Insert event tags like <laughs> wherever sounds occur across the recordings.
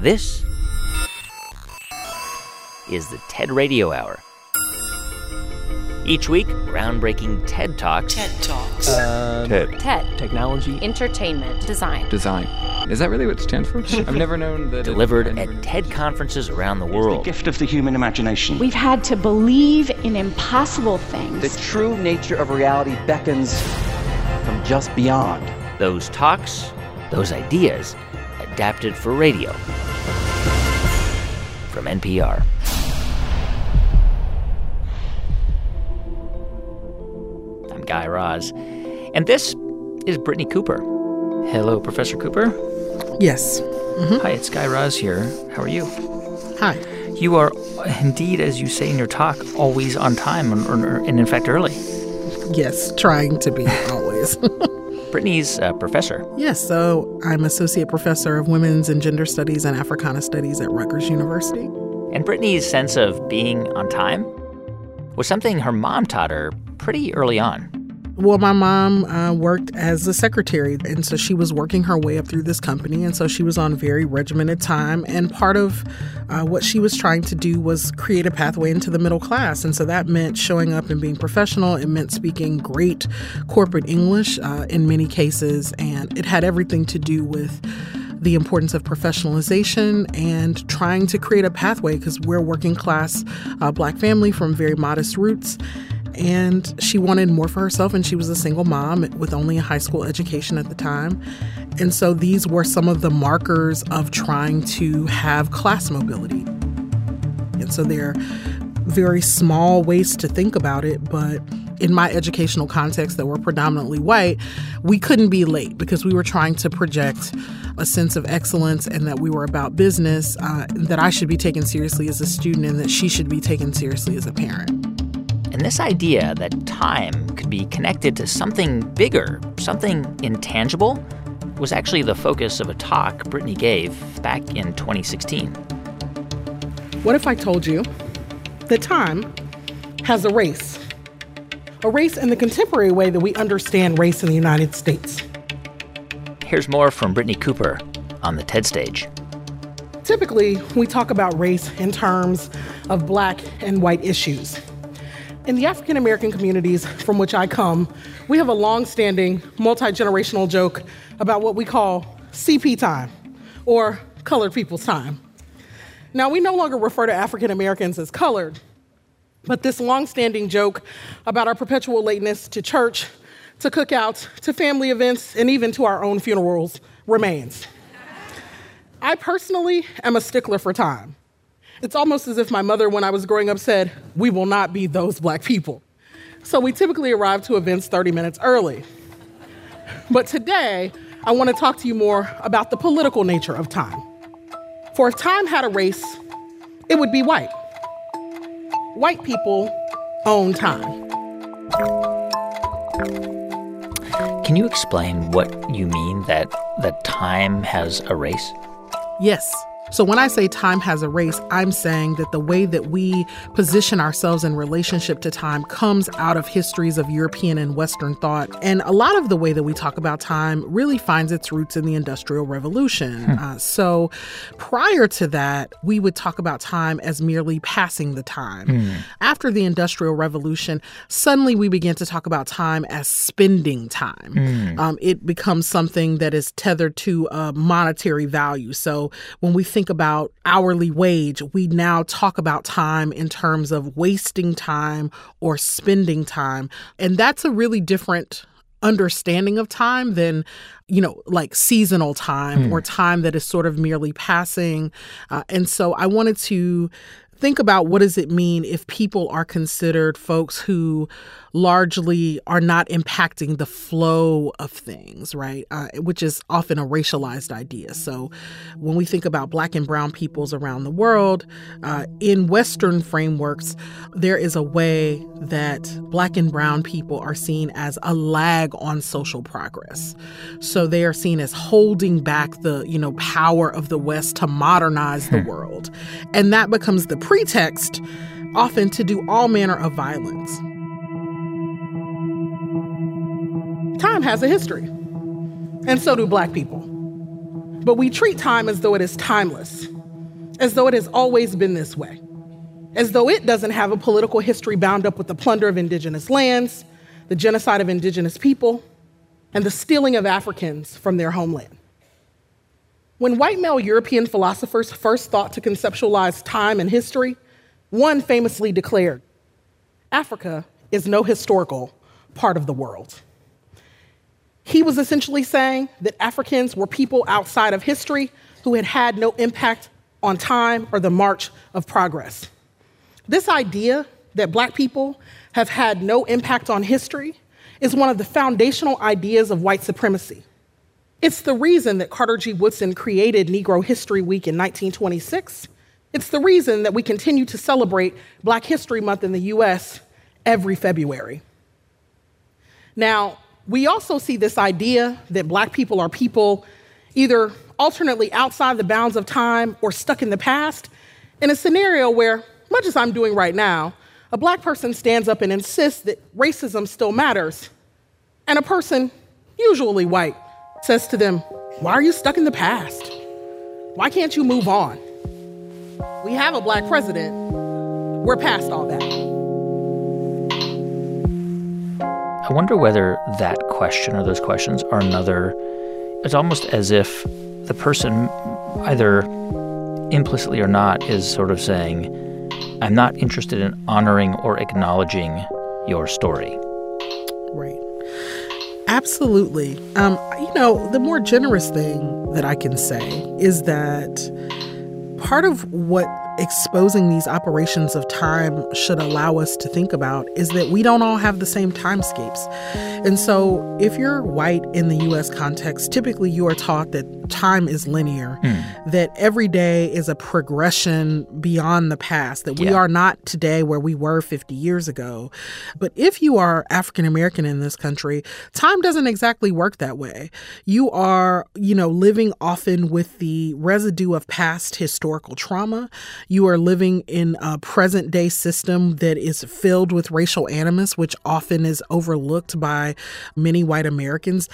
This is the TED Radio Hour. Each week, groundbreaking TED Talks. TED Talks. Um, TED. TED. Technology. Entertainment. Design. Design. Is that really what it stands for? <laughs> I've never known that. Delivered I never at knew. TED conferences around the world. It's The gift of the human imagination. We've had to believe in impossible things. The true nature of reality beckons from just beyond. Those talks, those ideas, adapted for radio. From NPR. I'm Guy Raz, and this is Brittney Cooper. Hello, Professor Cooper. Yes. Mm-hmm. Hi, it's Guy Raz here. How are you? Hi. You are indeed, as you say in your talk, always on time, and, and in fact, early. Yes, trying to be always. <laughs> Brittney's a professor. yes, so I'm associate professor of women's and gender studies and Africana studies at Rutgers University. And Brittney's sense of being on time was something her mom taught her pretty early on. Well, my mom uh, worked as a secretary, and so she was working her way up through this company, and so she was on very regimented time. And part of uh, what she was trying to do was create a pathway into the middle class, and so that meant showing up and being professional. It meant speaking great corporate English uh, in many cases, and it had everything to do with the importance of professionalization and trying to create a pathway because we're working class uh, black family from very modest roots. And she wanted more for herself, and she was a single mom with only a high school education at the time. And so these were some of the markers of trying to have class mobility. And so they're very small ways to think about it, but in my educational context that were predominantly white, we couldn't be late because we were trying to project a sense of excellence and that we were about business, uh, that I should be taken seriously as a student and that she should be taken seriously as a parent. And this idea that time could be connected to something bigger, something intangible, was actually the focus of a talk Brittney gave back in 2016. What if I told you that time has a race? A race in the contemporary way that we understand race in the United States. Here's more from Brittney Cooper on the TED stage. Typically, we talk about race in terms of black and white issues. In the African American communities from which I come, we have a long standing, multi generational joke about what we call CP time, or colored people's time. Now, we no longer refer to African Americans as colored, but this long standing joke about our perpetual lateness to church, to cookouts, to family events, and even to our own funerals remains. I personally am a stickler for time. It's almost as if my mother, when I was growing up, said, We will not be those black people. So we typically arrive to events 30 minutes early. But today, I want to talk to you more about the political nature of time. For if time had a race, it would be white. White people own time. Can you explain what you mean that that time has a race? Yes. So when I say time has a race, I'm saying that the way that we position ourselves in relationship to time comes out of histories of European and Western thought. And a lot of the way that we talk about time really finds its roots in the Industrial Revolution. Uh, so prior to that, we would talk about time as merely passing the time. After the Industrial Revolution, suddenly we begin to talk about time as spending time. Um, it becomes something that is tethered to a monetary value. So when we think about hourly wage, we now talk about time in terms of wasting time or spending time. And that's a really different understanding of time than you know like seasonal time or time that is sort of merely passing uh, and so i wanted to think about what does it mean if people are considered folks who largely are not impacting the flow of things right? Uh, which is often a racialized idea. So when we think about black and brown peoples around the world uh, in western frameworks there is a way that black and brown people are seen as a lag on social progress. So they are seen as holding back the you know power of the west to modernize the world. And that becomes the pretext often to do all manner of violence time has a history and so do black people But we treat time as though it is timeless, as though it has always been this way, as though it doesn't have a political history bound up with the plunder of indigenous lands, the genocide of indigenous people, and the stealing of Africans from their homeland. When white male European philosophers first thought to conceptualize time and history, one famously declared Africa is no historical part of the world. He was essentially saying that Africans were people outside of history who had had no impact on time or the march of progress. This idea that black people have had no impact on history is one of the foundational ideas of white supremacy. It's the reason that Carter G. Woodson created Negro History Week in 1926. It's the reason that we continue to celebrate Black History Month in the US every February. Now, we also see this idea that black people are people either alternately outside the bounds of time or stuck in the past in a scenario where, much as I'm doing right now, a black person stands up and insists that racism still matters, and a person, usually white, says to them, Why are you stuck in the past? Why can't you move on? We have a black president. We're past all that. I wonder whether that question or those questions are another. It's almost as if the person, either implicitly or not, is sort of saying, I'm not interested in honoring or acknowledging your story. Right. Absolutely. Um, you know, the more generous thing that I can say is that part of what exposing these operations of time should allow us to think about is that we don't all have the same timescapes. And so, if you're white in the US context, typically you are taught that time is linear, mm. that every day is a progression beyond the past, that we are not today where we were 50 years ago. But if you are African American in this country, time doesn't exactly work that way. You are, you know, living often with the residue of past historical trauma. You are living in a present day system that is filled with racial animus, which often is overlooked by many white Americans.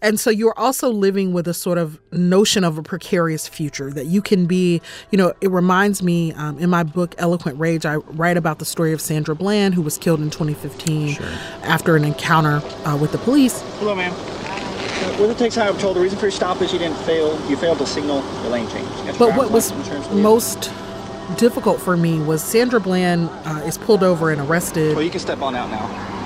And so you're also living with a sort of notion of a precarious future that you can be, you know, it reminds me um, in my book, Eloquent Rage, I write about the story of Sandra Bland, who was killed in 2015 sure. after an encounter uh, with the police. Hello, ma'am. With the takes high told the reason for your stop is you didn't fail, you failed to signal the lane change. But what was most difficult for me was Sandra Bland uh, is pulled over and arrested. Well, you can step on out now.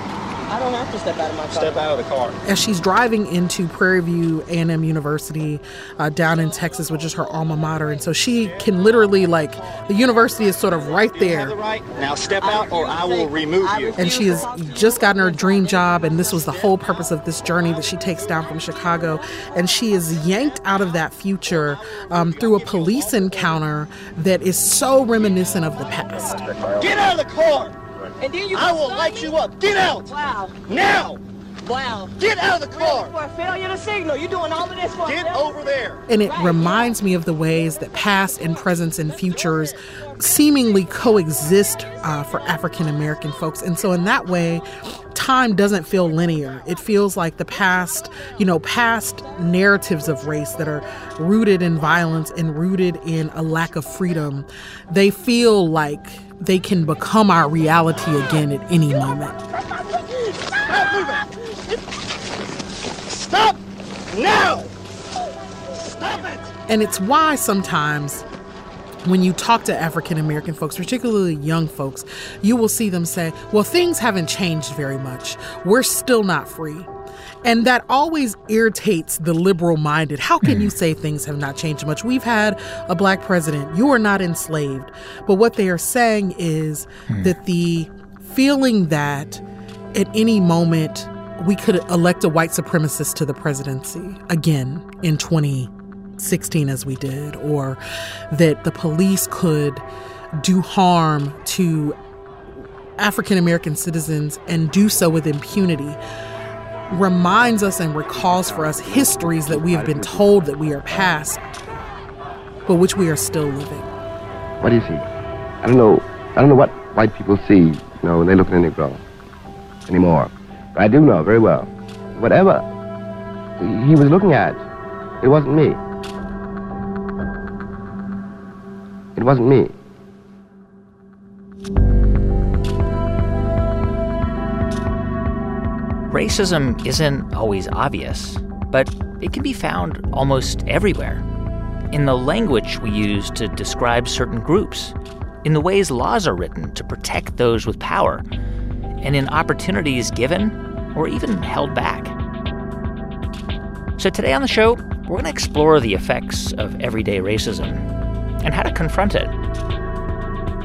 I don't have to step out of my car. Step out of the car. As she's driving into Prairie View A&M University uh, down in Texas, which is her alma mater, and so she can literally like the university is sort of right there. The right. Now step out, or I will remove you. And she has just gotten her dream job, and this was the whole purpose of this journey that she takes down from Chicago, and she is yanked out of that future um, through a police encounter that is so reminiscent of the past. Get out of the car. And then you I will light me? you up. Get out. Wow. Now. Wow. Get out of the car. For a failure to signal. You're doing all of this for Get over there. And it right. reminds me of the ways that past and presents and futures seemingly coexist uh, for African American folks. And so, in that way, time doesn't feel linear. It feels like the past, you know, past narratives of race that are rooted in violence and rooted in a lack of freedom, they feel like they can become our reality again at any moment. Stop moving! Stop now! Stop it! And it's why sometimes when you talk to African American folks, particularly young folks, you will see them say, Well, things haven't changed very much. We're still not free. And that always irritates the liberal minded. How can you say things have not changed much? We've had a black president. You are not enslaved. But what they are saying is hmm. that the feeling that at any moment we could elect a white supremacist to the presidency again in 2016 as we did, or that the police could do harm to African American citizens and do so with impunity reminds us and recalls for us histories that we have been told that we are past, but which we are still living. What do you see? I don't know. I don't know what white people see, you know, when they look at a Negro anymore. I do know very well. Whatever he was looking at, it wasn't me. It wasn't me. Racism isn't always obvious, but it can be found almost everywhere. In the language we use to describe certain groups, in the ways laws are written to protect those with power, and in opportunities given or even held back. So, today on the show, we're going to explore the effects of everyday racism and how to confront it,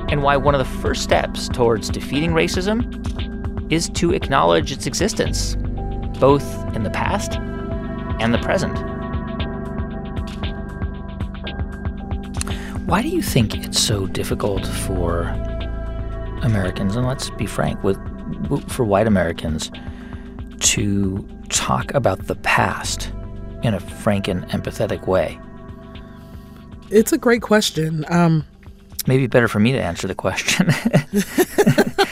and why one of the first steps towards defeating racism is to acknowledge its existence, both in the past and the present. Why do you think it's so difficult for Americans, and let's be frank, with for white Americans to talk about the past in a frank and empathetic way? It's a great question. Um, Maybe better for me to answer the question. <laughs>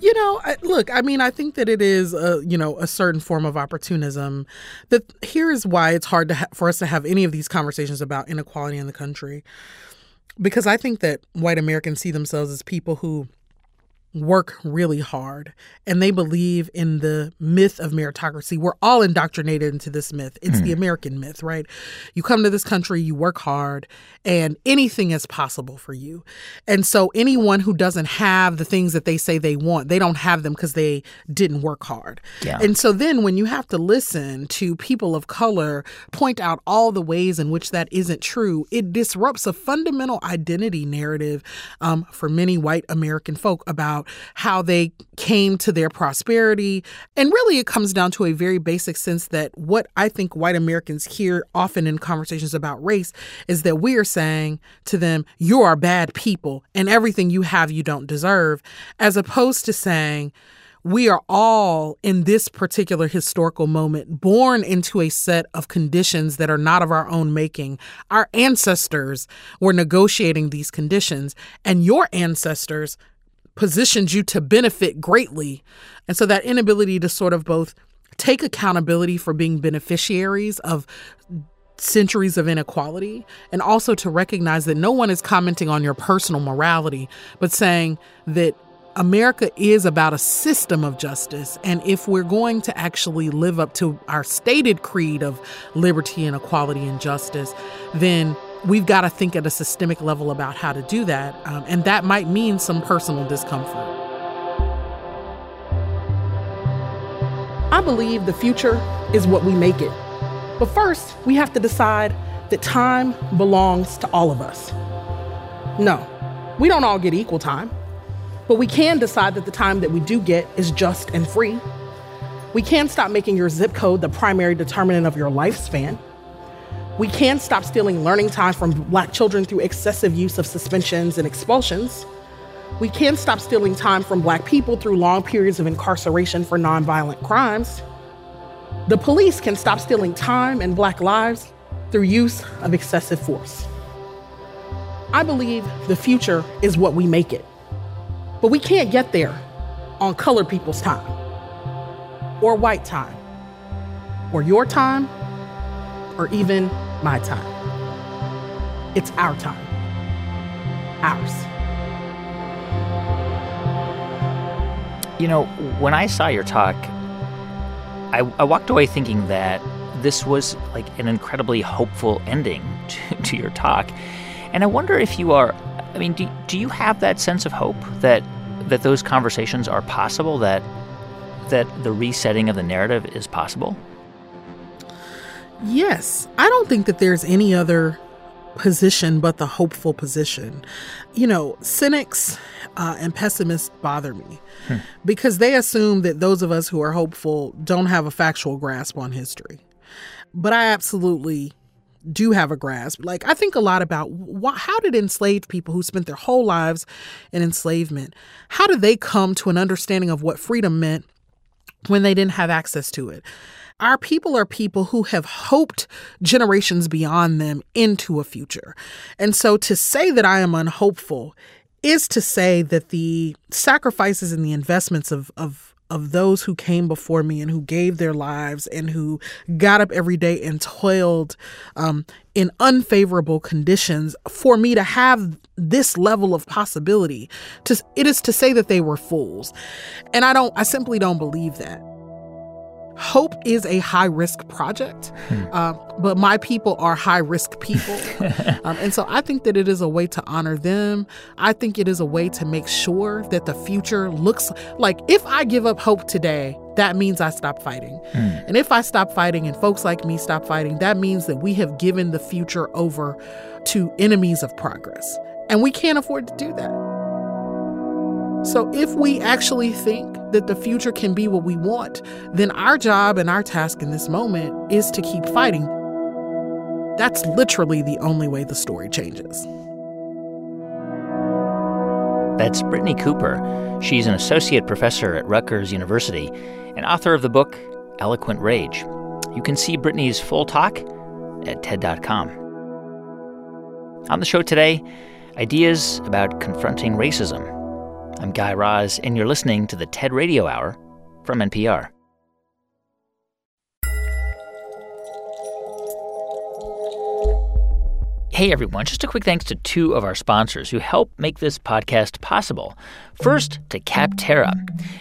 you know, I, look, I mean, I think that it is a you know a certain form of opportunism. That here is why it's hard to ha- for us to have any of these conversations about inequality in the country, because I think that white Americans see themselves as people who work really hard and they believe in the myth of meritocracy. We're all indoctrinated into this myth. It's mm. the American myth, right? You come to this country, you work hard, and anything is possible for you. And so anyone who doesn't have the things that they say they want, they don't have them because they didn't work hard. Yeah. And so then when you have to listen to people of color point out all the ways in which that isn't true, it disrupts a fundamental identity narrative um, for many white American folk about how they came to their prosperity. And really, it comes down to a very basic sense that what I think white Americans hear often in conversations about race is that we are saying to them, you are bad people and everything you have you don't deserve, as opposed to saying, we are all in this particular historical moment born into a set of conditions that are not of our own making. Our ancestors were negotiating these conditions, and your ancestors positioned you to benefit greatly. And so that inability to sort of both take accountability for being beneficiaries of centuries of inequality and also to recognize that no one is commenting on your personal morality, but saying that America is about a system of justice. And if we're going to actually live up to our stated creed of liberty and equality and justice, then we've got to think at a systemic level about how to do that. Um, and that might mean some personal discomfort. I believe the future is what we make it. But first, we have to decide that time belongs to all of us. No, we don't all get equal time, but we can decide that the time that we do get is just and free. We can stop making your zip code the primary determinant of your lifespan. We can stop stealing learning time from black children through excessive use of suspensions and expulsions. We can stop stealing time from black people through long periods of incarceration for nonviolent crimes. The police can stop stealing time and black lives through use of excessive force. I believe the future is what we make it. But we can't get there on colored people's time, or white time, or your time, or even my time. It's our time. Ours. You know, when I saw your talk, I, I walked away thinking that this was like an incredibly hopeful ending <laughs> to, to your talk. And I wonder if you are, I mean, do, do you have that sense of hope that that those conversations are possible, that that the resetting of the narrative is possible? Yes. I don't think that there's any other position but the hopeful position. You know, cynics uh, and pessimists bother me hmm. because they assume that those of us who are hopeful don't have a factual grasp on history. But I absolutely do have a grasp. Like, I think a lot about wh- how did enslaved people who spent their whole lives in enslavement, how did they come to an understanding of what freedom meant when they didn't have access to it? Our people are people who have hoped generations beyond them into a future. And so to say that I am unhopeful is to say that the sacrifices and the investments of, of of those who came before me and who gave their lives and who got up every day and toiled um, in unfavorable conditions for me to have this level of possibility to it is to say that they were fools and i don't i simply don't believe that Hope is a high risk project, hmm. uh, but my people are high risk people. <laughs> um, and so I think that it is a way to honor them. I think it is a way to make sure that the future looks like if I give up hope today, that means I stop fighting. Hmm. And if I stop fighting and folks like me stop fighting, that means that we have given the future over to enemies of progress. And we can't afford to do that. So, if we actually think that the future can be what we want, then our job and our task in this moment is to keep fighting. That's literally the only way the story changes. That's Brittney Cooper. She's an associate professor at Rutgers University and author of the book Eloquent Rage. You can see Brittney's full talk at TED.com. On the show today, ideas about confronting racism I'm Guy Raz, and you're listening to the TED Radio Hour from NPR. Hey everyone, just a quick thanks to two of our sponsors who help make this podcast possible. First, to Capterra.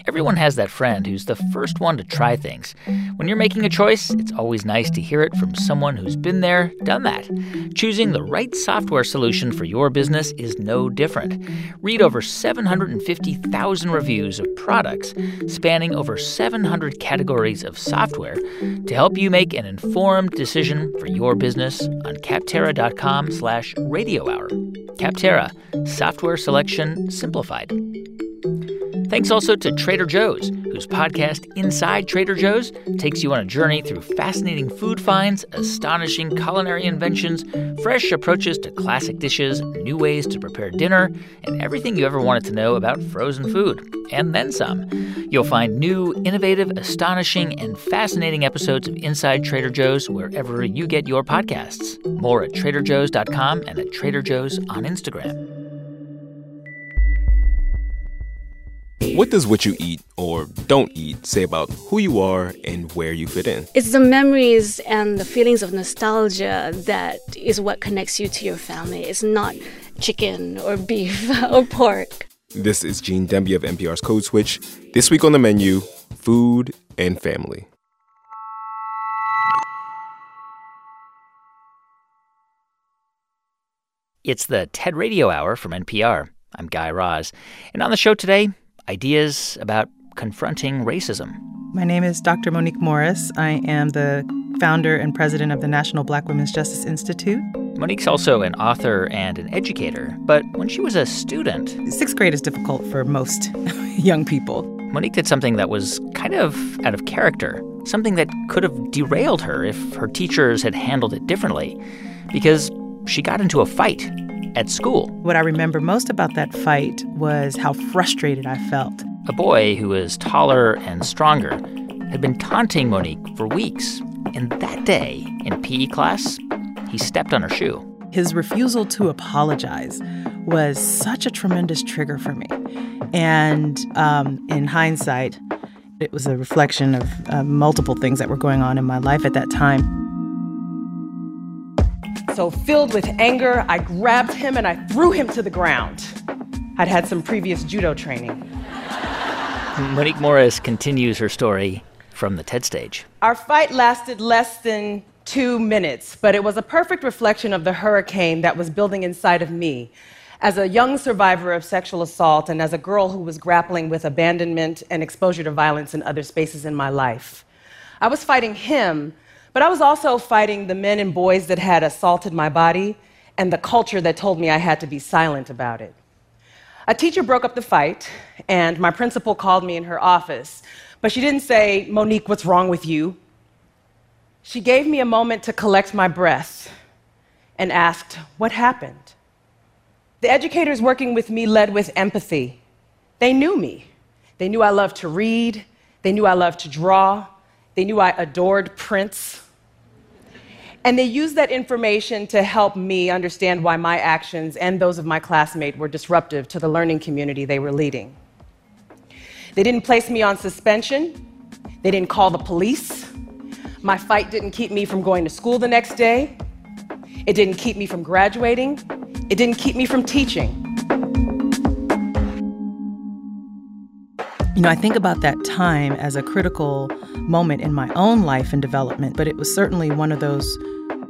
Everyone has that friend who's the first one to try things. When you're making a choice, it's always nice to hear it from someone who's been there, done that. Choosing the right software solution for your business is no different. Read over 750,000 reviews of products spanning over 700 categories of software to help you make an informed decision for your business on capterra.com slash radio hour. Capterra, software selection simplified. Thanks also to Trader Joe's, whose podcast Inside Trader Joe's takes you on a journey through fascinating food finds, astonishing culinary inventions, fresh approaches to classic dishes, new ways to prepare dinner, and everything you ever wanted to know about frozen food, and then some. You'll find new, innovative, astonishing, and fascinating episodes of Inside Trader Joe's wherever you get your podcasts. More at traderjoe's.com and at Trader Joe's on Instagram. What does what you eat or don't eat say about who you are and where you fit in? It's the memories and the feelings of nostalgia that is what connects you to your family. It's not chicken or <laughs> beef or pork. This is Gene Demby of NPR's Code Switch. This week on the menu, food and family. It's the TED Radio Hour from NPR. I'm Guy Raz. And on the show today, ideas about confronting racism. My name is Dr. Monique Morris. I am the founder and president of the National Black Women's Justice Institute. Monique's also an author and an educator, but when she was a student, sixth grade is difficult for most <laughs> young people. Monique did something that was kind of out of character, something that could have derailed her if her teachers had handled it differently, because she got into a fight at school. What I remember most about that fight was how frustrated I felt. A boy who was taller and stronger had been taunting Monique for weeks. And that day, in PE class, he stepped on her shoe. His refusal to apologize was such a tremendous trigger for me. And um, in hindsight, it was a reflection of uh, multiple things that were going on in my life at that time. So, filled with anger, I grabbed him and I threw him to the ground. I'd had some previous judo training. Monique Morris continues her story from the TED stage. Our fight lasted less than two minutes, but it was a perfect reflection of the hurricane that was building inside of me. As a young survivor of sexual assault and as a girl who was grappling with abandonment and exposure to violence in other spaces in my life, I was fighting him but I was also fighting the men and boys that had assaulted my body and the culture that told me I had to be silent about it. A teacher broke up the fight, and my principal called me in her office. But she didn't say, Monique, what's wrong with you? She gave me a moment to collect my breath and asked, What happened? The educators working with me led with empathy. They knew me. They knew I loved to read, they knew I loved to draw, they knew I adored Prince. And they used that information to help me understand why my actions and those of my classmates were disruptive to the learning community they were leading. They didn't place me on suspension. They didn't call the police. My fight didn't keep me from going to school the next day. It didn't keep me from graduating. It didn't keep me from teaching. You know, I think about that time as a critical moment in my own life and development, but it was certainly one of those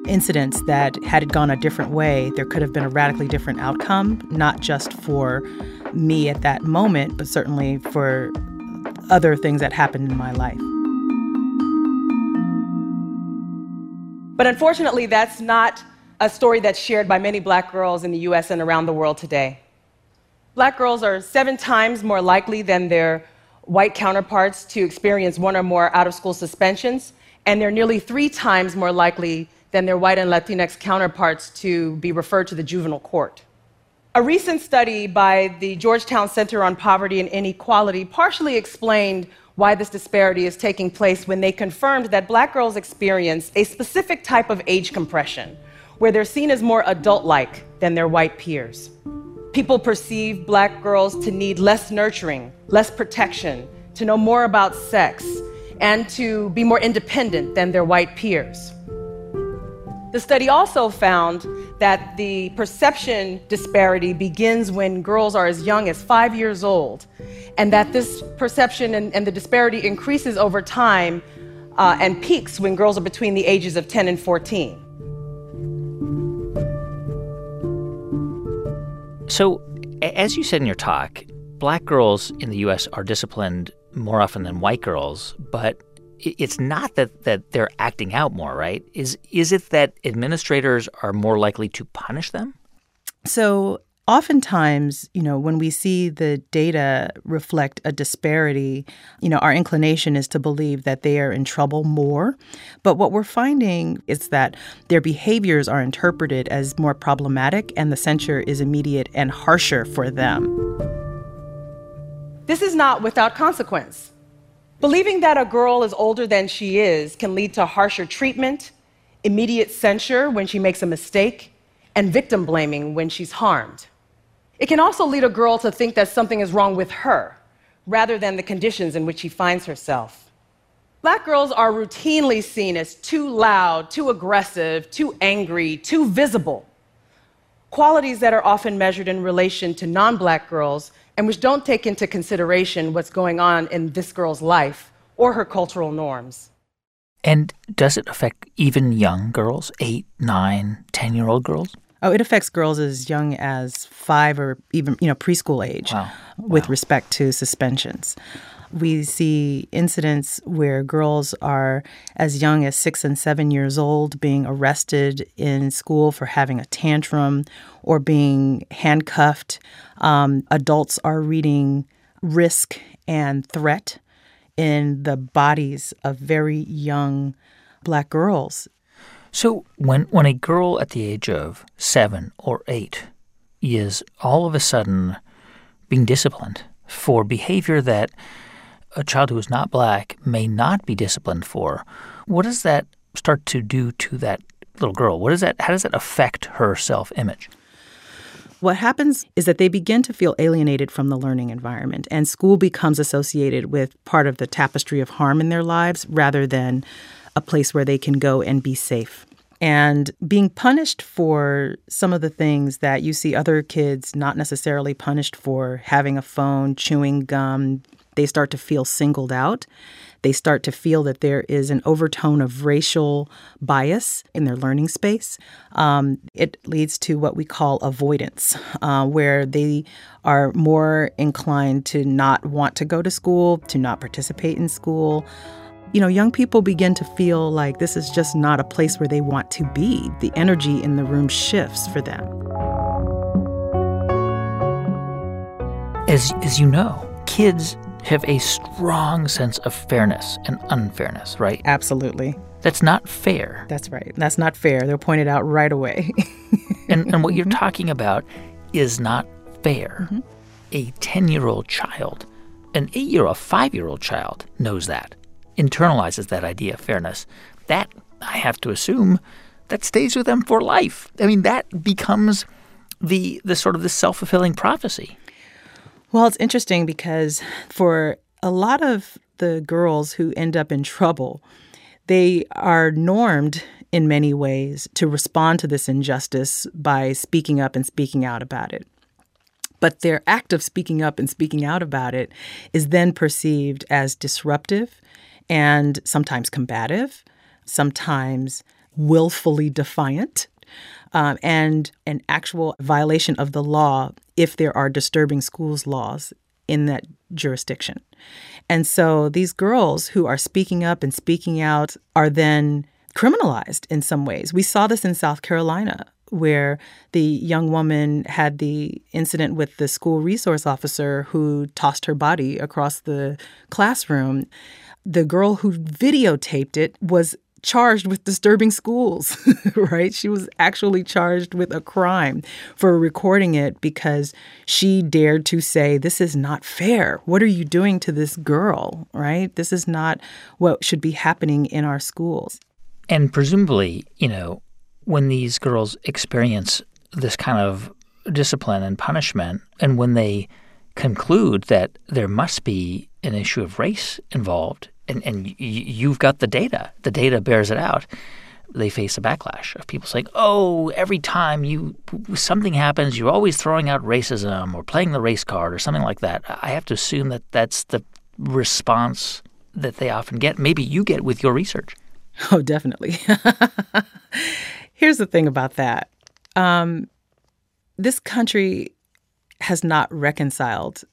incidents that, had it gone a different way, there could have been a radically different outcome, not just for me at that moment, but certainly for other things that happened in my life. But unfortunately, that's not a story that's shared by many black girls in the US and around the world today. Black girls are seven times more likely than their white counterparts to experience one or more out of school suspensions, and they're nearly three times more likely than their white and Latinx counterparts to be referred to the juvenile court. A recent study by the Georgetown Center on Poverty and Inequality partially explained why this disparity is taking place when they confirmed that black girls experience a specific type of age compression, where they're seen as more adult like than their white peers. People perceive black girls to need less nurturing, less protection, to know more about sex, and to be more independent than their white peers. The study also found that the perception disparity begins when girls are as young as five years old, and that this perception and, and the disparity increases over time uh, and peaks when girls are between the ages of 10 and 14. So, as you said in your talk, black girls in the U.S. are disciplined more often than white girls, but it's not that, that they're acting out more, right? Is is it that administrators are more likely to punish them? So oftentimes, you know, when we see the data reflect a disparity, you know, our inclination is to believe that they are in trouble more. But what we're finding is that their behaviors are interpreted as more problematic and the censure is immediate and harsher for them. This is not without consequence. Believing that a girl is older than she is can lead to harsher treatment, immediate censure when she makes a mistake, and victim blaming when she's harmed. It can also lead a girl to think that something is wrong with her rather than the conditions in which she finds herself. Black girls are routinely seen as too loud, too aggressive, too angry, too visible. Qualities that are often measured in relation to non black girls and which don't take into consideration what's going on in this girl's life or her cultural norms. And does it affect even young girls, eight, nine, ten year old girls? Oh, it affects girls as young as five or even, you know, preschool age wow. with wow. respect to suspensions. We see incidents where girls are as young as six and seven years old being arrested in school for having a tantrum or being handcuffed. Um, adults are reading risk and threat in the bodies of very young black girls. So when when a girl at the age of seven or eight is all of a sudden being disciplined for behavior that a child who is not black may not be disciplined for, what does that start to do to that little girl? What does that how does that affect her self image? What happens is that they begin to feel alienated from the learning environment, and school becomes associated with part of the tapestry of harm in their lives rather than a place where they can go and be safe. And being punished for some of the things that you see other kids not necessarily punished for having a phone, chewing gum, they start to feel singled out. They start to feel that there is an overtone of racial bias in their learning space. Um, it leads to what we call avoidance, uh, where they are more inclined to not want to go to school, to not participate in school you know, young people begin to feel like this is just not a place where they want to be. The energy in the room shifts for them. As, as you know, kids have a strong sense of fairness and unfairness, right? Absolutely. That's not fair. That's right. That's not fair. They're pointed out right away. <laughs> and, and what you're talking about is not fair. Mm-hmm. A 10 year old child, an 8 year old, 5 year old child knows that internalizes that idea of fairness, that, I have to assume, that stays with them for life. I mean, that becomes the, the sort of the self fulfilling prophecy. Well, it's interesting because for a lot of the girls who end up in trouble, they are normed in many ways to respond to this injustice by speaking up and speaking out about it. But their act of speaking up and speaking out about it is then perceived as disruptive and sometimes combative, sometimes willfully defiant, um, and an actual violation of the law if there are disturbing schools laws in that jurisdiction. And so these girls who are speaking up and speaking out are then criminalized in some ways. We saw this in South Carolina where the young woman had the incident with the school resource officer who tossed her body across the classroom. The girl who videotaped it was charged with disturbing schools, <laughs> right? She was actually charged with a crime for recording it because she dared to say, This is not fair. What are you doing to this girl, right? This is not what should be happening in our schools. And presumably, you know, when these girls experience this kind of discipline and punishment, and when they conclude that there must be an issue of race involved and, and y- you've got the data, the data bears it out. They face a backlash of people saying, "Oh, every time you something happens, you're always throwing out racism or playing the race card or something like that." I have to assume that that's the response that they often get. Maybe you get with your research. Oh, definitely. <laughs> Here's the thing about that. Um, this country has not reconciled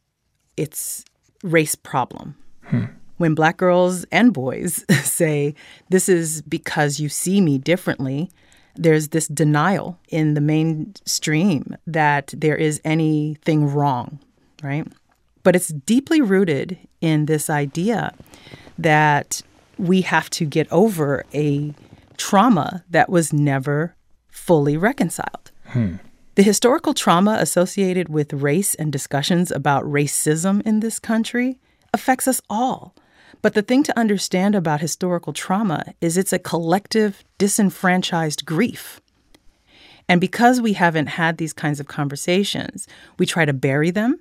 its race problem. Hmm when black girls and boys <laughs> say, This is because you see me differently, there's this denial in the mainstream that there is anything wrong, right? But it's deeply rooted in this idea that we have to get over a trauma that was never fully reconciled. Hmm. The historical trauma associated with race and discussions about racism in this country affects us all. But the thing to understand about historical trauma is it's a collective, disenfranchised grief. And because we haven't had these kinds of conversations, we try to bury them.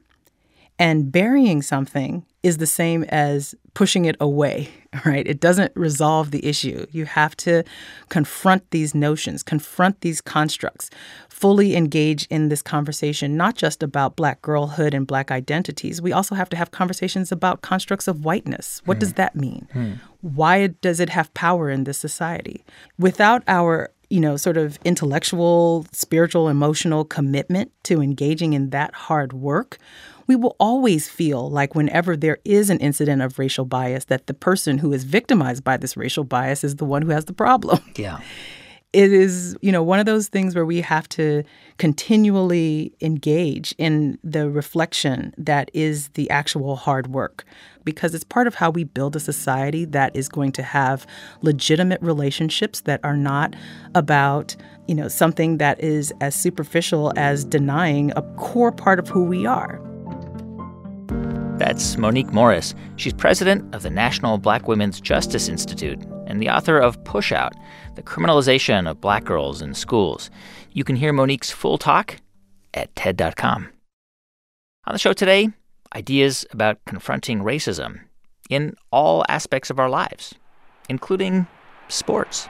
And burying something is the same as pushing it away, <laughs> right? It doesn't resolve the issue. You have to confront these notions, confront these constructs, fully engage in this conversation, not just about Black girlhood and Black identities. We also have to have conversations about constructs of whiteness. What mm. does hmm. that mean? Mm. Why does it have power in this society? Without our you know, sort of intellectual, spiritual, emotional commitment to engaging in that hard work, we will always feel like whenever there is an incident of racial bias, that the person who is victimized by this racial bias is the one who has the problem. Yeah. <laughs> It is, you know, one of those things where we have to continually engage in the reflection that is the actual hard work because it's part of how we build a society that is going to have legitimate relationships that are not about, you know, something that is as superficial as denying a core part of who we are. That's Monique Morris. She's president of the National Black Women's Justice Institute and the author of Push Out The Criminalization of Black Girls in Schools. You can hear Monique's full talk at TED.com. On the show today, ideas about confronting racism in all aspects of our lives, including sports.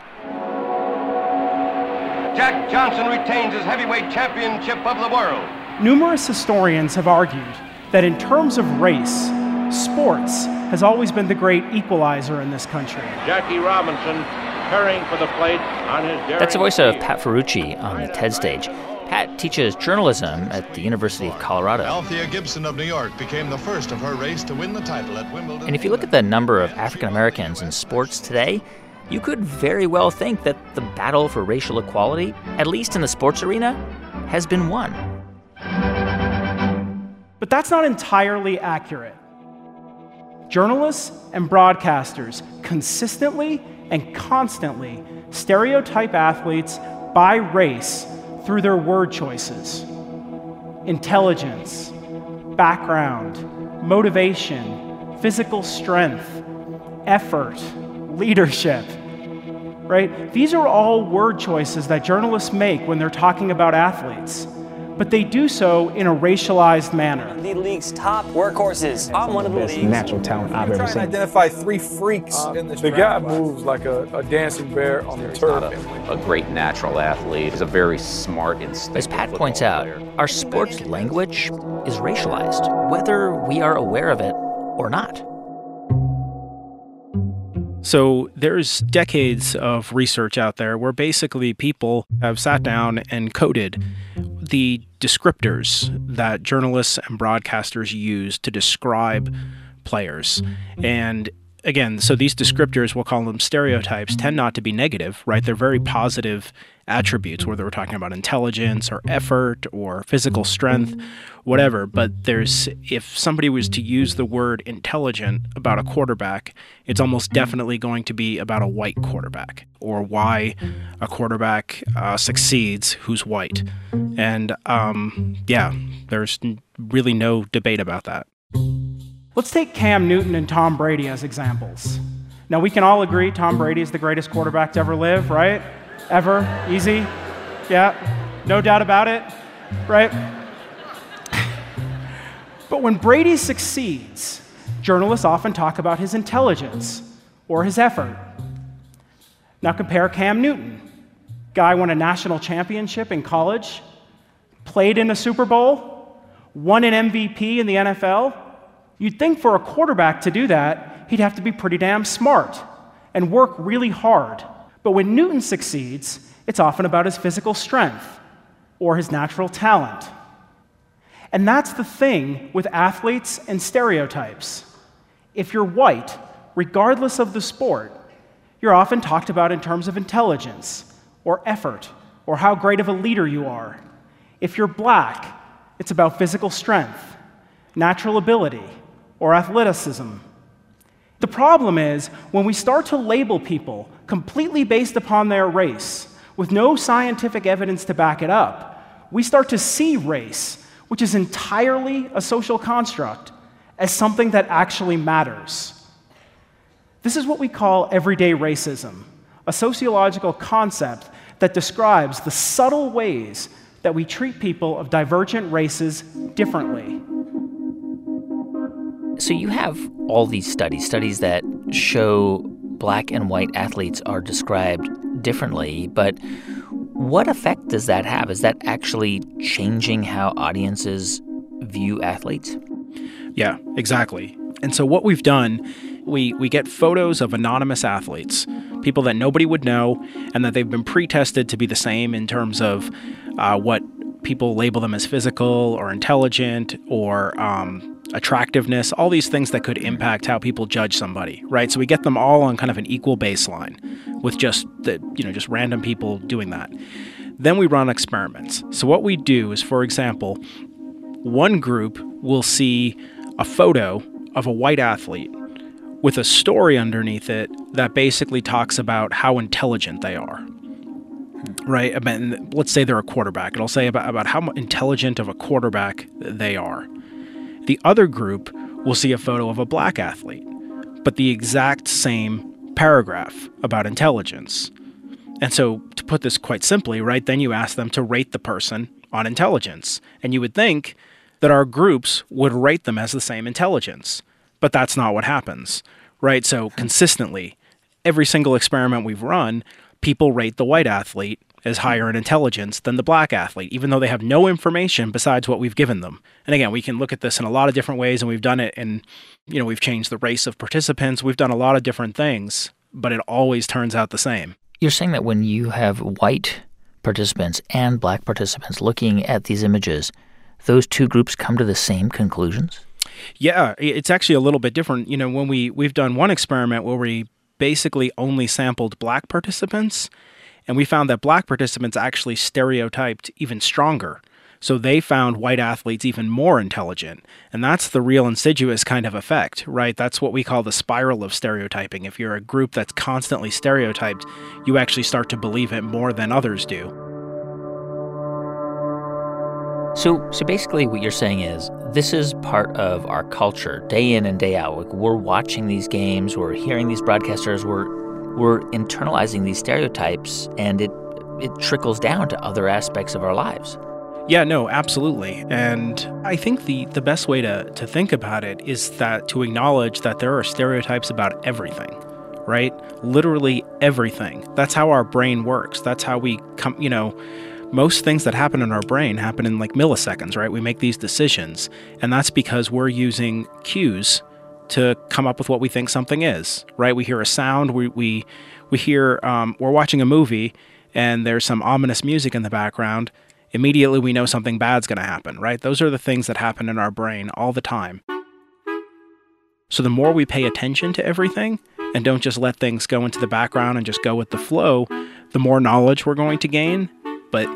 Jack Johnson retains his heavyweight championship of the world. Numerous historians have argued that in terms of race, sports has always been the great equalizer in this country. Jackie Robinson hurrying for the plate on his That's the voice of Pat Ferrucci on the TED stage. Pat teaches journalism at the University of Colorado. Althea Gibson of New York became the first of her race to win the title at Wimbledon. And if you look at the number of African Americans in sports today, you could very well think that the battle for racial equality, at least in the sports arena, has been won. But that's not entirely accurate. Journalists and broadcasters consistently and constantly stereotype athletes by race through their word choices intelligence, background, motivation, physical strength, effort, leadership. Right? These are all word choices that journalists make when they're talking about athletes. But they do so in a racialized manner. The league's top workhorses. I'm one of the best league's natural talent I've ever seen. identify three freaks uh, in this. The guy moves like a, a dancing bear on the turf. a great natural athlete. He's a very smart, instinctive. As Pat points out, our sports language is racialized, whether we are aware of it or not. So there's decades of research out there where basically people have sat down and coded the descriptors that journalists and broadcasters use to describe players. And again, so these descriptors, we'll call them stereotypes, tend not to be negative, right? They're very positive attributes, whether we're talking about intelligence or effort or physical strength, whatever. But there's, if somebody was to use the word intelligent about a quarterback, it's almost definitely going to be about a white quarterback or why a quarterback uh, succeeds who's white. And um, yeah, there's really no debate about that. Let's take Cam Newton and Tom Brady as examples. Now, we can all agree Tom Brady is the greatest quarterback to ever live, right? Ever? Easy? Yeah? No doubt about it, right? But when Brady succeeds, journalists often talk about his intelligence or his effort. Now, compare Cam Newton. Guy won a national championship in college, played in a Super Bowl, won an MVP in the NFL. You'd think for a quarterback to do that, he'd have to be pretty damn smart and work really hard. But when Newton succeeds, it's often about his physical strength or his natural talent. And that's the thing with athletes and stereotypes. If you're white, regardless of the sport, you're often talked about in terms of intelligence or effort or how great of a leader you are. If you're black, it's about physical strength, natural ability, or athleticism. The problem is when we start to label people completely based upon their race, with no scientific evidence to back it up, we start to see race, which is entirely a social construct, as something that actually matters. This is what we call everyday racism, a sociological concept that describes the subtle ways that we treat people of divergent races differently. So you have all these studies, studies that show black and white athletes are described differently, but what effect does that have? Is that actually changing how audiences view athletes? Yeah, exactly. And so what we've done, we we get photos of anonymous athletes, people that nobody would know, and that they've been pre-tested to be the same in terms of uh, what people label them as physical or intelligent or um, attractiveness, all these things that could impact how people judge somebody, right? So we get them all on kind of an equal baseline with just the, you know, just random people doing that. Then we run experiments. So what we do is, for example, one group will see a photo of a white athlete with a story underneath it that basically talks about how intelligent they are. Right? I mean, let's say they're a quarterback. It'll say about, about how intelligent of a quarterback they are. The other group will see a photo of a black athlete, but the exact same paragraph about intelligence. And so, to put this quite simply, right, then you ask them to rate the person on intelligence. And you would think that our groups would rate them as the same intelligence. But that's not what happens, right? So, consistently, every single experiment we've run, people rate the white athlete as higher in intelligence than the black athlete, even though they have no information besides what we've given them. And again, we can look at this in a lot of different ways, and we've done it and you know, we've changed the race of participants, we've done a lot of different things, but it always turns out the same. You're saying that when you have white participants and black participants looking at these images, those two groups come to the same conclusions? Yeah, it's actually a little bit different. You know, when we we've done one experiment where we basically only sampled black participants and we found that black participants actually stereotyped even stronger. So they found white athletes even more intelligent. And that's the real insidious kind of effect, right? That's what we call the spiral of stereotyping. If you're a group that's constantly stereotyped, you actually start to believe it more than others do. So, so basically, what you're saying is this is part of our culture, day in and day out. Like we're watching these games, we're hearing these broadcasters, we're we're internalizing these stereotypes, and it it trickles down to other aspects of our lives. Yeah, no, absolutely. And I think the, the best way to, to think about it is that to acknowledge that there are stereotypes about everything, right? Literally everything. That's how our brain works. That's how we come, you know, most things that happen in our brain happen in like milliseconds, right? We make these decisions. And that's because we're using cues to come up with what we think something is, right? We hear a sound, we, we, we hear, um, we're watching a movie and there's some ominous music in the background immediately we know something bad's going to happen, right? Those are the things that happen in our brain all the time. So the more we pay attention to everything and don't just let things go into the background and just go with the flow, the more knowledge we're going to gain. But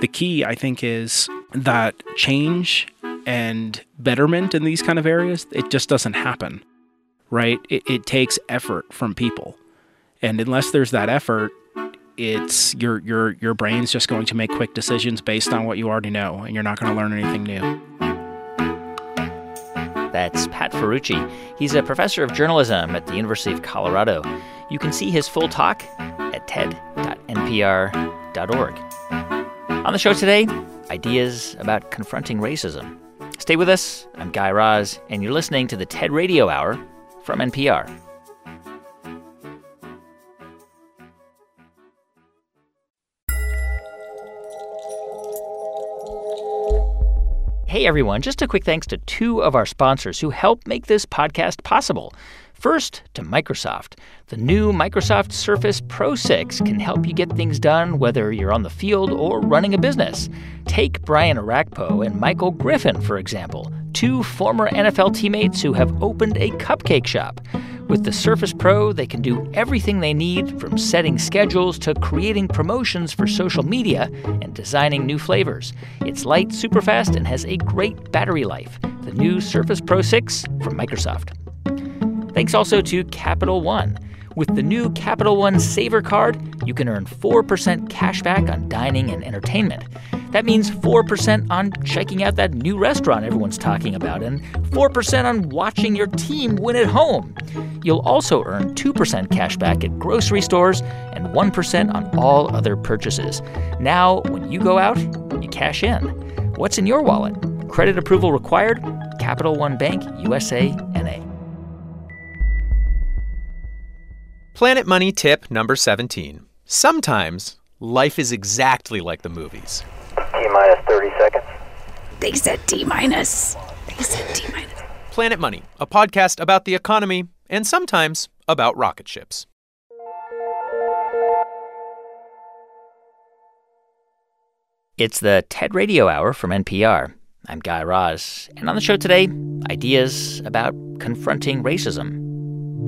the key, I think, is that change and betterment in these kind of areas, it just doesn't happen, right? It, it takes effort from people. And unless there's that effort, it's your your your brain's just going to make quick decisions based on what you already know and you're not going to learn anything new. That's Pat Ferrucci. He's a professor of journalism at the University of Colorado. You can see his full talk at ted.npr.org. On the show today, ideas about confronting racism. Stay with us. I'm Guy Raz, and you're listening to the TED Radio Hour from NPR. Hey everyone, just a quick thanks to two of our sponsors who help make this podcast possible. First, to Microsoft. The new Microsoft Surface Pro 6 can help you get things done whether you're on the field or running a business. Take Brian Orakpo and Michael Griffin, for example, two former NFL teammates who have opened a cupcake shop. With the Surface Pro, they can do everything they need from setting schedules to creating promotions for social media and designing new flavors. It's light, super fast, and has a great battery life. The new Surface Pro 6 from Microsoft. Thanks also to Capital One. With the new Capital One Savor Card, you can earn 4% cash back on dining and entertainment. That means 4% on checking out that new restaurant everyone's talking about and 4% on watching your team win at home. You'll also earn 2% cash back at grocery stores and 1% on all other purchases. Now, when you go out, you cash in. What's in your wallet? Credit approval required? Capital One Bank, USA, NA. Planet Money tip number 17. Sometimes life is exactly like the movies. T minus 30 seconds. They said D minus. They said D minus. Planet Money, a podcast about the economy and sometimes about rocket ships. It's the TED Radio Hour from NPR. I'm Guy Raz, and on the show today, ideas about confronting racism.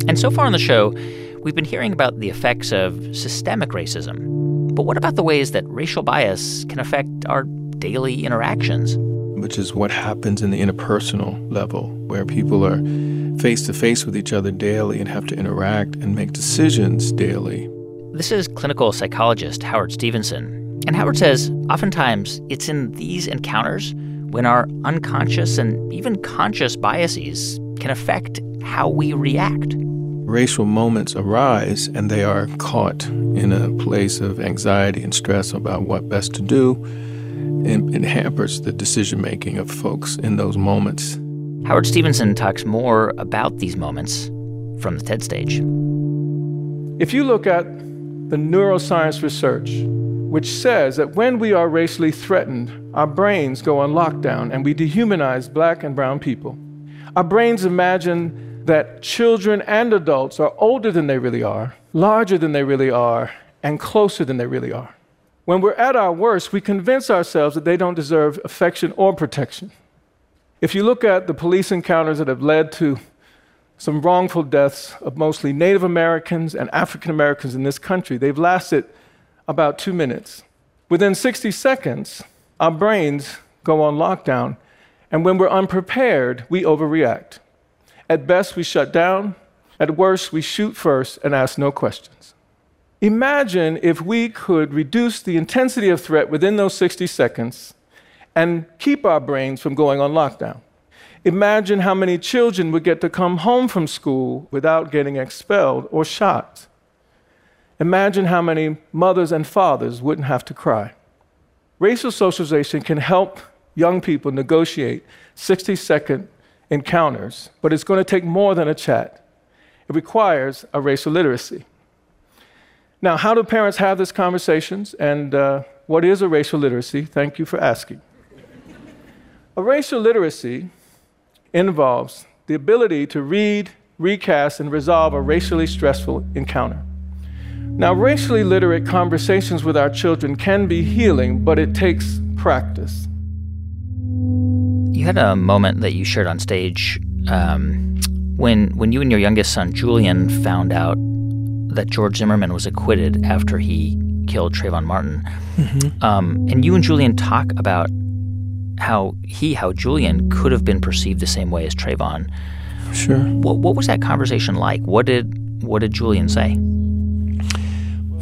And so far on the show, we've been hearing about the effects of systemic racism. But what about the ways that racial bias can affect our daily interactions? Which is what happens in the interpersonal level, where people are face to face with each other daily and have to interact and make decisions daily. This is clinical psychologist Howard Stevenson. And Howard says oftentimes it's in these encounters when our unconscious and even conscious biases can affect how we react. Racial moments arise and they are caught in a place of anxiety and stress about what best to do. And it hampers the decision making of folks in those moments. Howard Stevenson talks more about these moments from the TED stage. If you look at the neuroscience research, which says that when we are racially threatened, our brains go on lockdown and we dehumanize black and brown people. Our brains imagine that children and adults are older than they really are, larger than they really are, and closer than they really are. When we're at our worst, we convince ourselves that they don't deserve affection or protection. If you look at the police encounters that have led to some wrongful deaths of mostly Native Americans and African Americans in this country, they've lasted about two minutes. Within 60 seconds, our brains go on lockdown, and when we're unprepared, we overreact. At best, we shut down. At worst, we shoot first and ask no questions. Imagine if we could reduce the intensity of threat within those 60 seconds and keep our brains from going on lockdown. Imagine how many children would get to come home from school without getting expelled or shot. Imagine how many mothers and fathers wouldn't have to cry. Racial socialization can help young people negotiate 60 second encounters, but it's going to take more than a chat. It requires a racial literacy. Now, how do parents have these conversations? And uh, what is a racial literacy? Thank you for asking. a racial literacy involves the ability to read, recast, and resolve a racially stressful encounter. Now, racially literate conversations with our children can be healing, but it takes practice. You had a moment that you shared on stage um, when when you and your youngest son Julian found out that George Zimmerman was acquitted after he killed Trayvon Martin. Mm-hmm. Um, and you and Julian talk about how he, how Julian could have been perceived the same way as Trayvon. Sure. What, what was that conversation like? What did what did Julian say?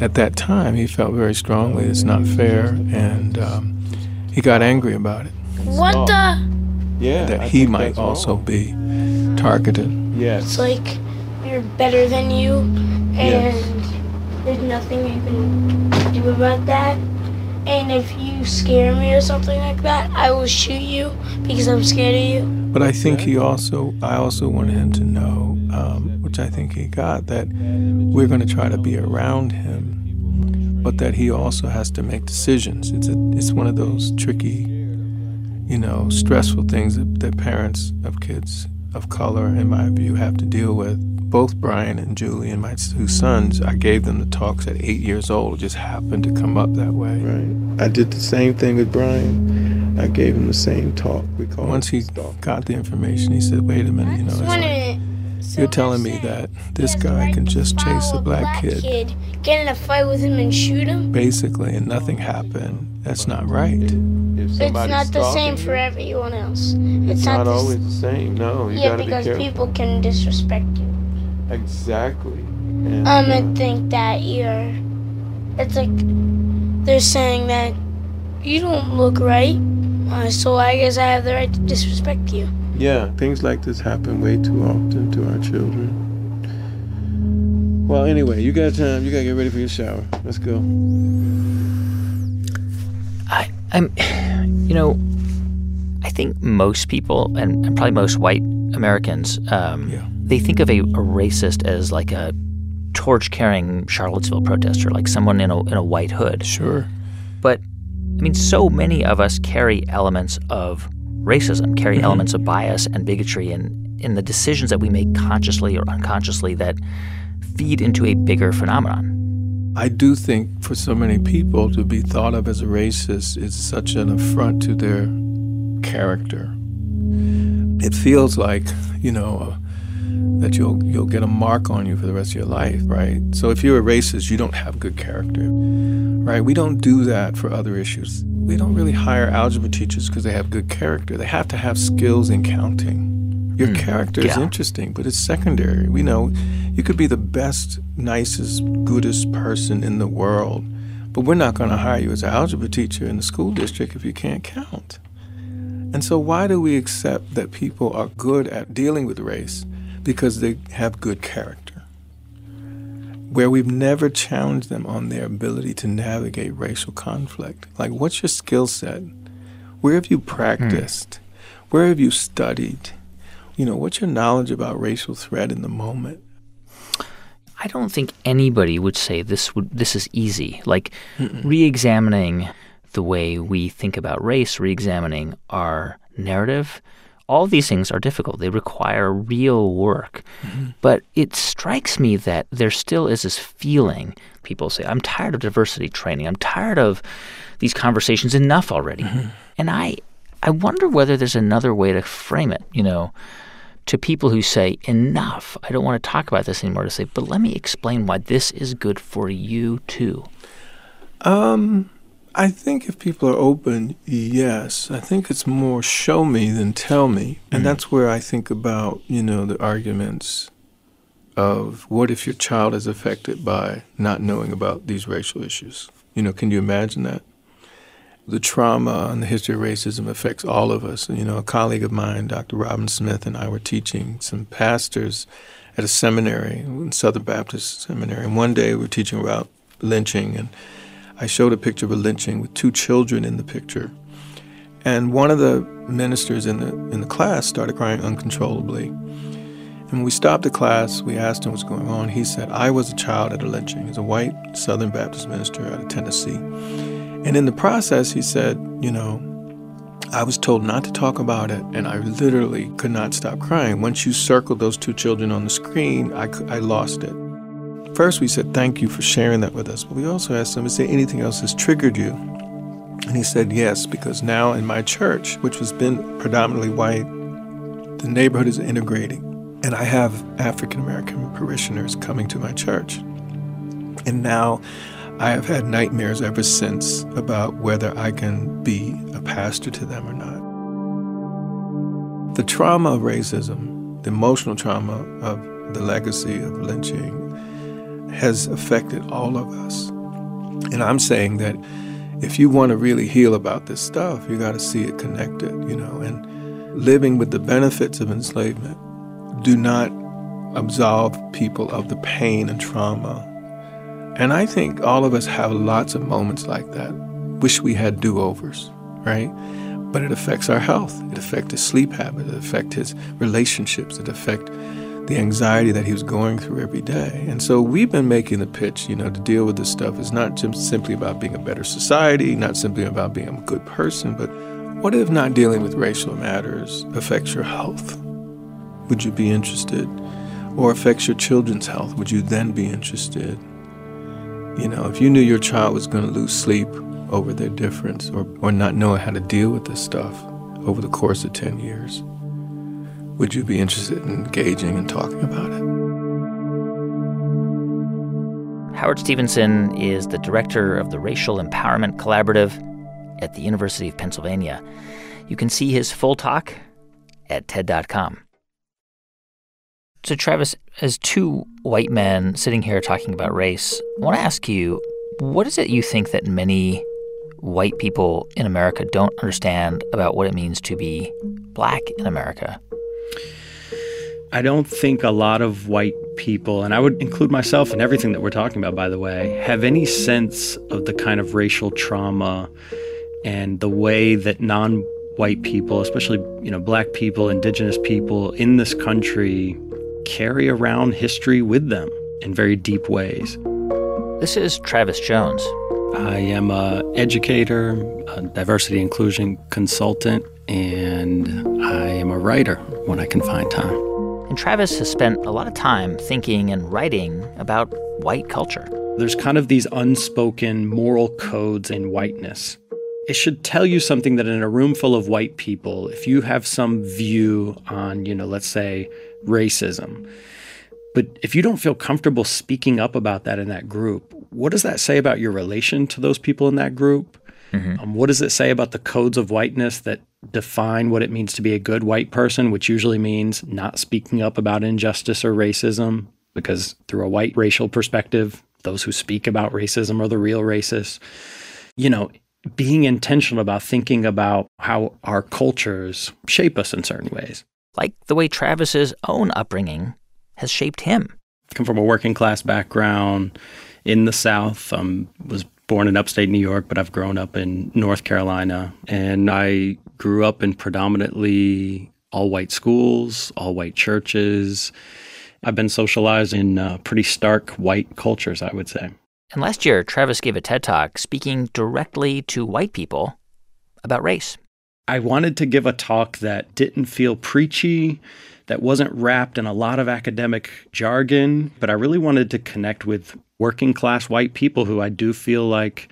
At that time, he felt very strongly it's not fair, and um, he got angry about it. What the? Yeah, that he might also be targeted. Yes. It's like you're better than you, and Yes. there's nothing you can do about that. And if you scare me or something like that, I will shoot you because I'm scared of you. But I think he also, I also wanted him to know, um, which I think he got, that we're going to try to be around him, but that he also has to make decisions. It's a, it's one of those tricky, you know, stressful things that, that parents of kids of color, in my view, have to deal with. Both Brian and Julian my two sons, I gave them the talks at eight years old. It just happened to come up that way. Right. I did the same thing with Brian. I gave him the same talk. We call Once he got the information, he said, "Wait a minute, you know, it's One like, minute. You're telling me that this guy can just chase a black kid, Kid, get in a fight with him and shoot him. basically, and nothing happened. That's not right." It's not the same for everyone else. It's, It's not, not the always the same. No, you yeah, gotta be because people can disrespect you. Exactly. And, Um, uh, and think that you're. It's like they're saying that you don't look right, uh, so I guess I have the right to disrespect you. Yeah, things like this happen way too often to our children. Well, anyway, you got time. You gotta get ready for your shower. Let's go. I, I'm, you know, I think most people, and, and probably most white Americans, um, they think of a, a racist as like a torch-carrying Charlottesville protester, like someone in a in a white hood. Sure. But I mean, so many of us carry elements of racism, carry Mhm. elements of bias and bigotry in in the decisions that we make consciously or unconsciously that feed into a bigger phenomenon. I do think for so many people to be thought of as a racist is such an affront to their character. It feels like, you know, that you'll you'll get a mark on you for the rest of your life, right? So if you're a racist, you don't have good character. Right? We don't do that for other issues. We don't really hire algebra teachers because they have good character. They have to have skills in counting. Your hmm. character is interesting, but it's secondary. We know you could be the best, nicest, goodest person in the world, but we're not going to hire you as an algebra teacher in the school district if you can't count. And so, why do we accept that people are good at dealing with race? Because they have good character. Where we've never challenged them on their ability to navigate racial conflict. Like, what's your skill set? Where have you practiced? Where have you studied? You know, what's your knowledge about racial threat in the moment? I don't think anybody would say this would this is easy. Like re-examining the way we think about race, re-examining our narrative, all these things are difficult. They require real work. But it strikes me that there still is this feeling people say, I'm tired of diversity training. I'm tired of these conversations enough already. And I I wonder whether there's another way to frame it, you know, to people who say, enough, I don't want to talk about this anymore, to say, but let me explain why this is good for you too. Um, I think if people are open, yes. I think it's more show me than tell me. And mm. that's where I think about, you know, the arguments of what if your child is affected by not knowing about these racial issues? You know, can you imagine that? The trauma and the history of racism affects all of us. And, you know, a colleague of mine, Dr. Robin Smith, and I were teaching some pastors at a seminary, Southern Baptist Seminary. And one day we were teaching about lynching. And I showed a picture of a lynching with two children in the picture. And one of the ministers in the in the class started crying uncontrollably. And when we stopped the class, we asked him what's going on. He said, I was a child at a lynching. He's a white Southern Baptist minister out of Tennessee. And in the process, he said, you know, I was told not to talk about it, and I literally could not stop crying. Once you circled those two children on the screen, I, I lost it. First, we said, Thank you for sharing that with us. But we also asked him, Is there anything else that's triggered you? And he said, Yes, because now in my church, which has been predominantly white, the neighborhood is integrating. And I have African American parishioners coming to my church. And now I have had nightmares ever since about whether I can be a pastor to them or not. The trauma of racism, the emotional trauma of the legacy of lynching, has affected all of us. And I'm saying that if you want to really heal about this stuff, you got to see it connected, you know, and living with the benefits of enslavement do not absolve people of the pain and trauma. And I think all of us have lots of moments like that. Wish we had do overs, right? But it affects our health. It affects his sleep habits. It affects his relationships. It affects the anxiety that he was going through every day. And so we've been making the pitch, you know, to deal with this stuff is not just simply about being a better society, not simply about being a good person, but what if not dealing with racial matters affects your health? Would you be interested? Or affects your children's health? Would you then be interested? You know, if you knew your child was going to lose sleep over their difference or, or not knowing how to deal with this stuff over the course of 10 years, would you be interested in engaging and talking about it? Howard Stevenson is the director of the Racial Empowerment Collaborative at the University of Pennsylvania. You can see his full talk at TED.com. So, Travis, as two white men sitting here talking about race, I want to ask you what is it you think that many white people in America don't understand about what it means to be black in America? I don't think a lot of white people, and I would include myself in everything that we're talking about, by the way, have any sense of the kind of racial trauma and the way that non white people, especially you know black people, indigenous people in this country carry around history with them in very deep ways. This is Travis Jones. I am a educator, a diversity inclusion consultant, and I am a writer when I can find time. And Travis has spent a lot of time thinking and writing about white culture. There's kind of these unspoken moral codes in whiteness. It should tell you something that in a room full of white people, if you have some view on, you know, let's say racism, but if you don't feel comfortable speaking up about that in that group, what does that say about your relation to those people in that group? Mm-hmm. Um, what does it say about the codes of whiteness that define what it means to be a good white person, which usually means not speaking up about injustice or racism? Because through a white racial perspective, those who speak about racism are the real racists. You know, being intentional about thinking about how our cultures shape us in certain ways. Like the way Travis's own upbringing has shaped him. Come from a working class background in the South. Um, was born in upstate New York, but I've grown up in North Carolina. And I grew up in predominantly all white schools, all white churches. I've been socialized in uh, pretty stark white cultures, I would say. And last year, Travis gave a TED Talk speaking directly to white people about race. I wanted to give a talk that didn't feel preachy, that wasn't wrapped in a lot of academic jargon, but I really wanted to connect with working class white people who I do feel like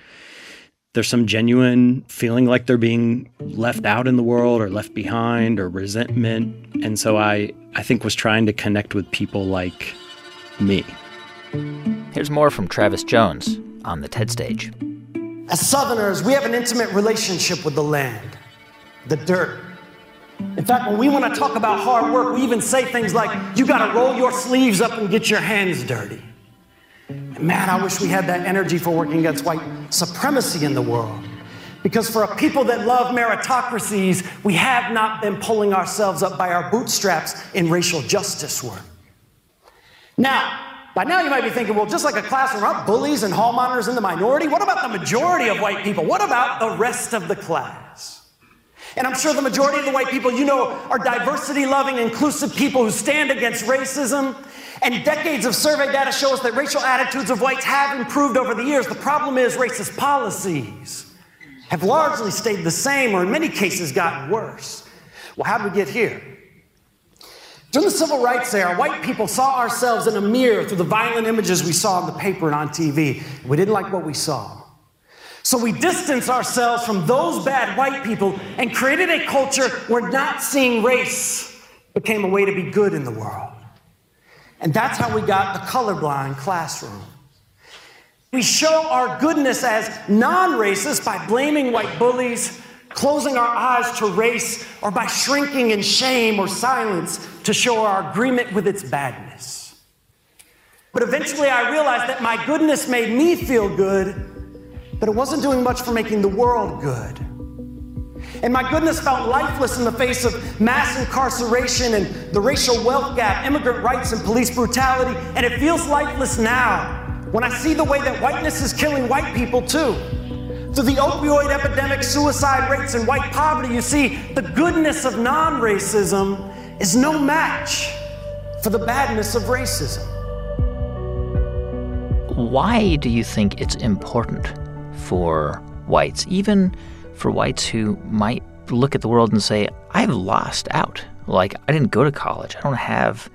there's some genuine feeling like they're being left out in the world or left behind or resentment. And so I, I think was trying to connect with people like me. Here's more from Travis Jones on the TED stage. As Southerners, we have an intimate relationship with the land, the dirt. In fact, when we want to talk about hard work, we even say things like, you got to roll your sleeves up and get your hands dirty. Man, I wish we had that energy for working against white supremacy in the world. Because for a people that love meritocracies, we have not been pulling ourselves up by our bootstraps in racial justice work. Now, By now, you might be thinking, well, just like a classroom, aren't bullies and hall monitors in the minority? What about the majority of white people? What about the rest of the class? And I'm sure the majority of the white people you know are diversity loving, inclusive people who stand against racism. And decades of survey data show us that racial attitudes of whites have improved over the years. The problem is racist policies have largely stayed the same, or in many cases gotten worse. Well, how did we get here? During the civil rights era, white people saw ourselves in a mirror through the violent images we saw in the paper and on TV. We didn't like what we saw. So we distanced ourselves from those bad white people and created a culture where not seeing race became a way to be good in the world. And that's how we got the colorblind classroom. We show our goodness as non racist by blaming white bullies, closing our eyes to race, or by shrinking in shame or silence to show our agreement with its badness. But eventually I realized that my goodness made me feel good, but it wasn't doing much for making the world good. And my goodness felt lifeless in the face of mass incarceration and the racial wealth gap, immigrant rights, and police brutality. And it feels lifeless now when I see the way that whiteness is killing white people too. Through the opioid epidemic, suicide rates, and white poverty, you see the goodness of non racism is no match for the badness of racism. Why do you think it's important for whites, even for whites who might look at the world and say, I've lost out? Like, I didn't go to college, I don't have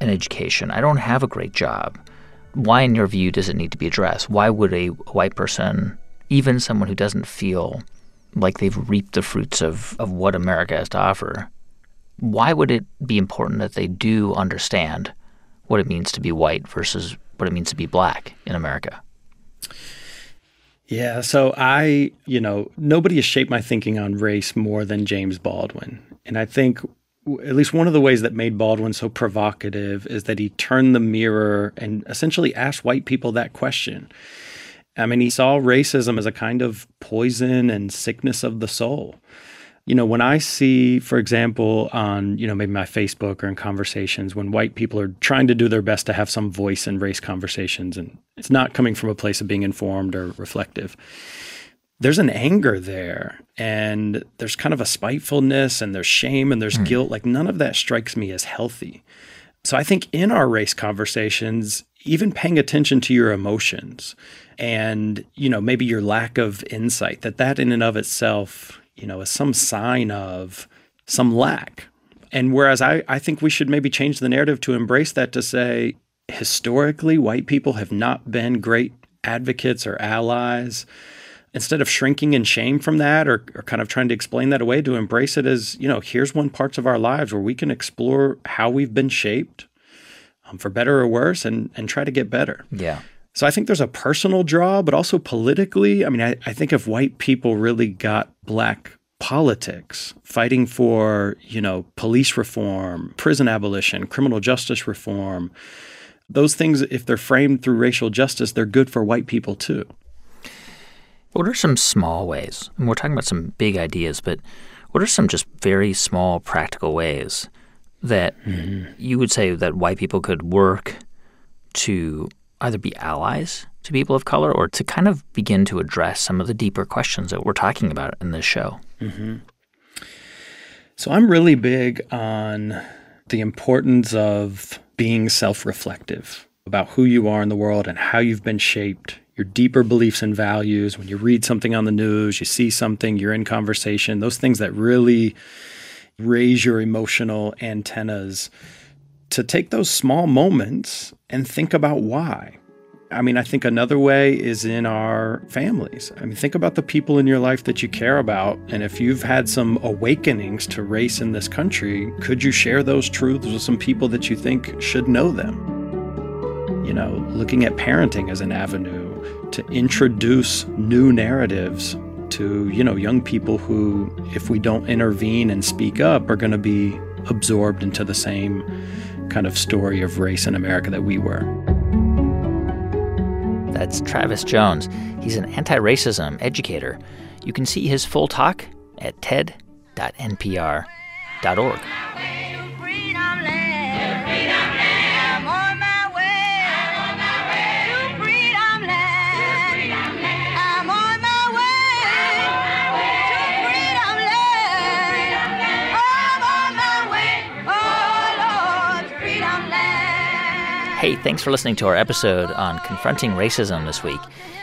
an education, I don't have a great job. Why, in your view, does it need to be addressed? Why would a white person, even someone who doesn't feel like they've reaped the fruits of, of what America has to offer, why would it be important that they do understand what it means to be white versus what it means to be black in America? Yeah, so I, you know, nobody has shaped my thinking on race more than James Baldwin. And I think at least one of the ways that made Baldwin so provocative is that he turned the mirror and essentially asked white people that question. I mean, he saw racism as a kind of poison and sickness of the soul. You know, when I see, for example, on, you know, maybe my Facebook or in conversations, when white people are trying to do their best to have some voice in race conversations, and it's not coming from a place of being informed or reflective, there's an anger there and there's kind of a spitefulness and there's shame and there's mm. guilt. Like none of that strikes me as healthy. So I think in our race conversations, even paying attention to your emotions and, you know, maybe your lack of insight, that that in and of itself, you know, as some sign of some lack. And whereas I, I think we should maybe change the narrative to embrace that to say, historically, white people have not been great advocates or allies. Instead of shrinking in shame from that or, or kind of trying to explain that away to embrace it as you know here's one parts of our lives where we can explore how we've been shaped um, for better or worse and and try to get better. Yeah so i think there's a personal draw but also politically i mean i, I think if white people really got black politics fighting for you know police reform prison abolition criminal justice reform those things if they're framed through racial justice they're good for white people too what are some small ways? And we're talking about some big ideas, but what are some just very small practical ways that mm-hmm. you would say that white people could work to either be allies to people of color or to kind of begin to address some of the deeper questions that we're talking about in this show? Mm-hmm. So I'm really big on the importance of being self reflective about who you are in the world and how you've been shaped your deeper beliefs and values, when you read something on the news, you see something, you're in conversation, those things that really raise your emotional antennas, to take those small moments and think about why. I mean, I think another way is in our families. I mean, think about the people in your life that you care about. And if you've had some awakenings to race in this country, could you share those truths with some people that you think should know them? You know, looking at parenting as an avenue to introduce new narratives to you know young people who if we don't intervene and speak up are going to be absorbed into the same kind of story of race in America that we were. That's Travis Jones. He's an anti-racism educator. You can see his full talk at ted.npr.org. Hey, thanks for listening to our episode on confronting racism this week.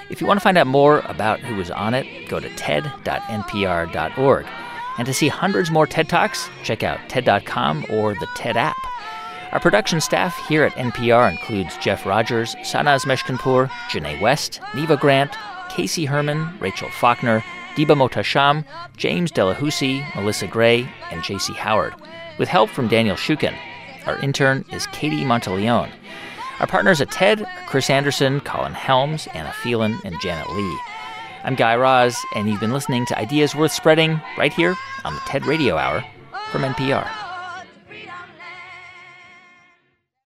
If you want to find out more about who was on it, go to ted.npr.org. And to see hundreds more TED Talks, check out TED.com or the TED app. Our production staff here at NPR includes Jeff Rogers, Sanaz Meshkinpour, Janae West, Neva Grant, Casey Herman, Rachel Faulkner, Diba Mohtasham, James Delahoussaye, Melissa Gray, and J.C. Howard, with help from Daniel Shukin. Our intern is Katie Monteleone. Our partners at TED are Chris Anderson, Colin Helms, Anna Phelan, and Janet Lee. I'm Guy Raz, and you've been listening to Ideas Worth Spreading right here on the TED Radio Hour from NPR.